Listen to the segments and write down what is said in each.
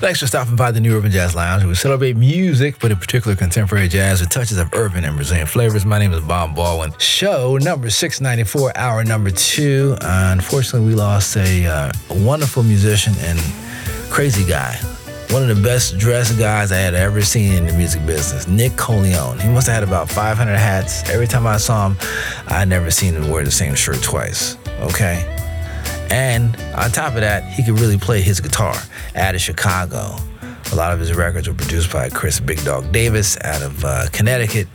Thanks for stopping by the New Urban Jazz Lounge. We celebrate music, but in particular contemporary jazz with touches of urban and Brazilian flavors. My name is Bob Baldwin. Show number 694, hour number two. Uh, unfortunately, we lost a, uh, a wonderful musician and crazy guy. One of the best dressed guys I had ever seen in the music business, Nick Colionne. He must have had about 500 hats. Every time I saw him, I never seen him wear the same shirt twice. Okay? And on top of that, he could really play his guitar out of Chicago. A lot of his records were produced by Chris Big Dog Davis out of uh, Connecticut.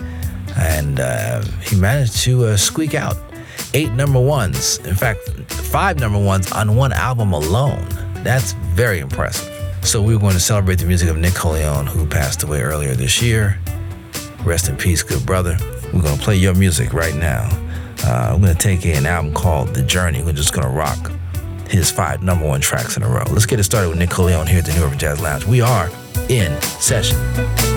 And uh, he managed to uh, squeak out eight number ones. In fact, five number ones on one album alone. That's very impressive. So we are going to celebrate the music of Nick Colionne, who passed away earlier this year. Rest in peace, good brother. We're going to play your music right now. Uh, I'm going to take an album called The Journey. We're just going to rock his five number one tracks in a row. Let's get it started with Nick Colionne here at the New Urban Jazz Lounge. We are in session.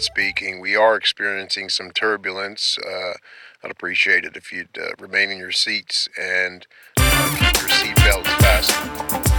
Speaking. We are experiencing some turbulence. Uh, I'd appreciate it if you'd uh, remain in your seats and uh, keep your seatbelts fastened.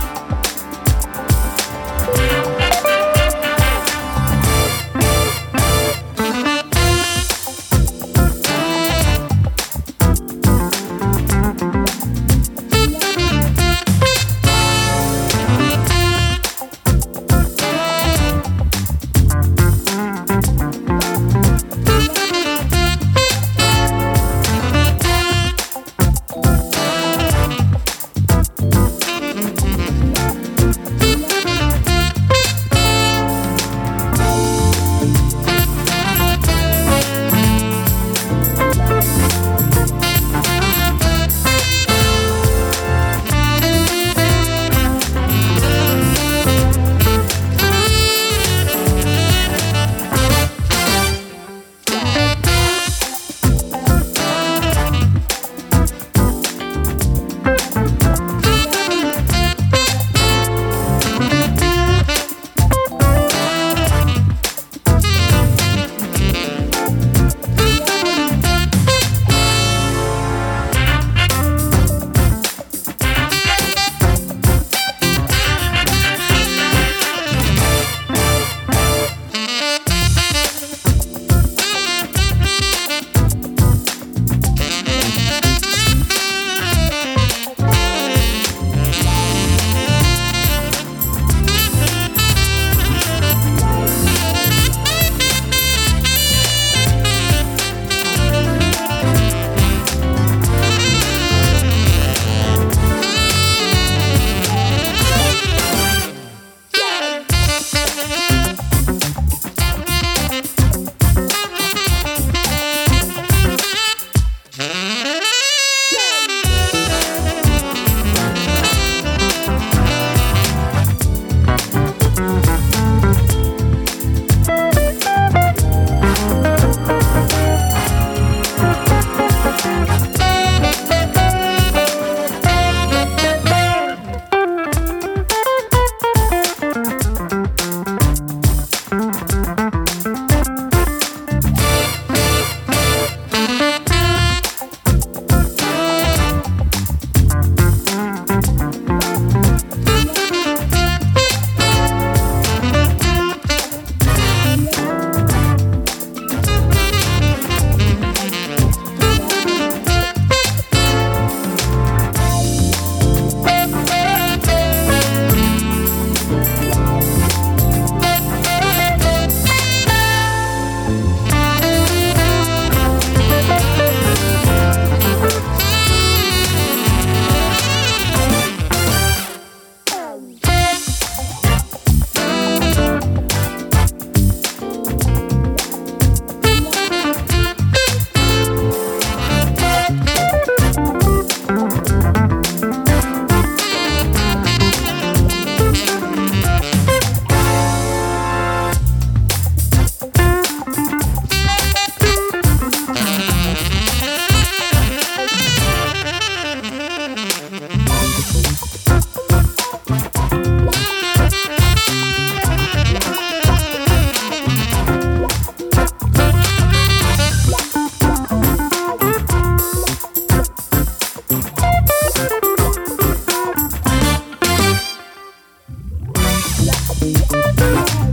Música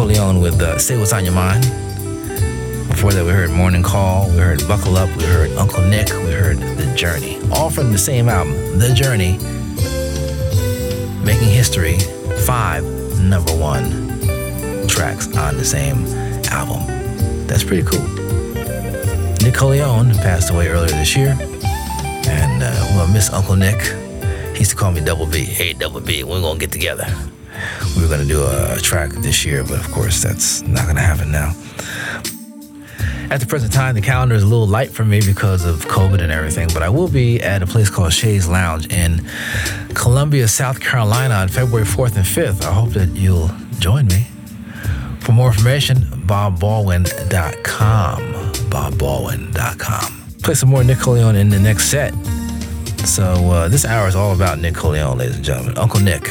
Colionne with uh, Say What's on Your Mind. Before that, we heard Morning Call, we heard Buckle Up, we heard Uncle Nick, we heard The Journey. All from the same album, The Journey. Making history, five number one tracks on the same album. That's pretty cool. Nick Colionne passed away earlier this year. And uh, well, miss Uncle Nick. He used to call me Double B. Hey, Double B, we're gonna get together. We were gonna do a, track this year, but of course that's not gonna happen now. At the present time, the calendar is a little light for me because of COVID and everything, but I will be at a place called Shay's Lounge in Columbia, South Carolina on February 4th and 5th. I hope that you'll join me. For more information, bobbaldwin.com. Bobbaldwin.com. Play some more Nick Colionne in the next set. So uh, this hour is all about Nick Colionne, ladies and gentlemen. Uncle Nick,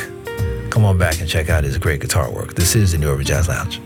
come on back and check out his great guitar work. This is the New Urban Jazz Lounge.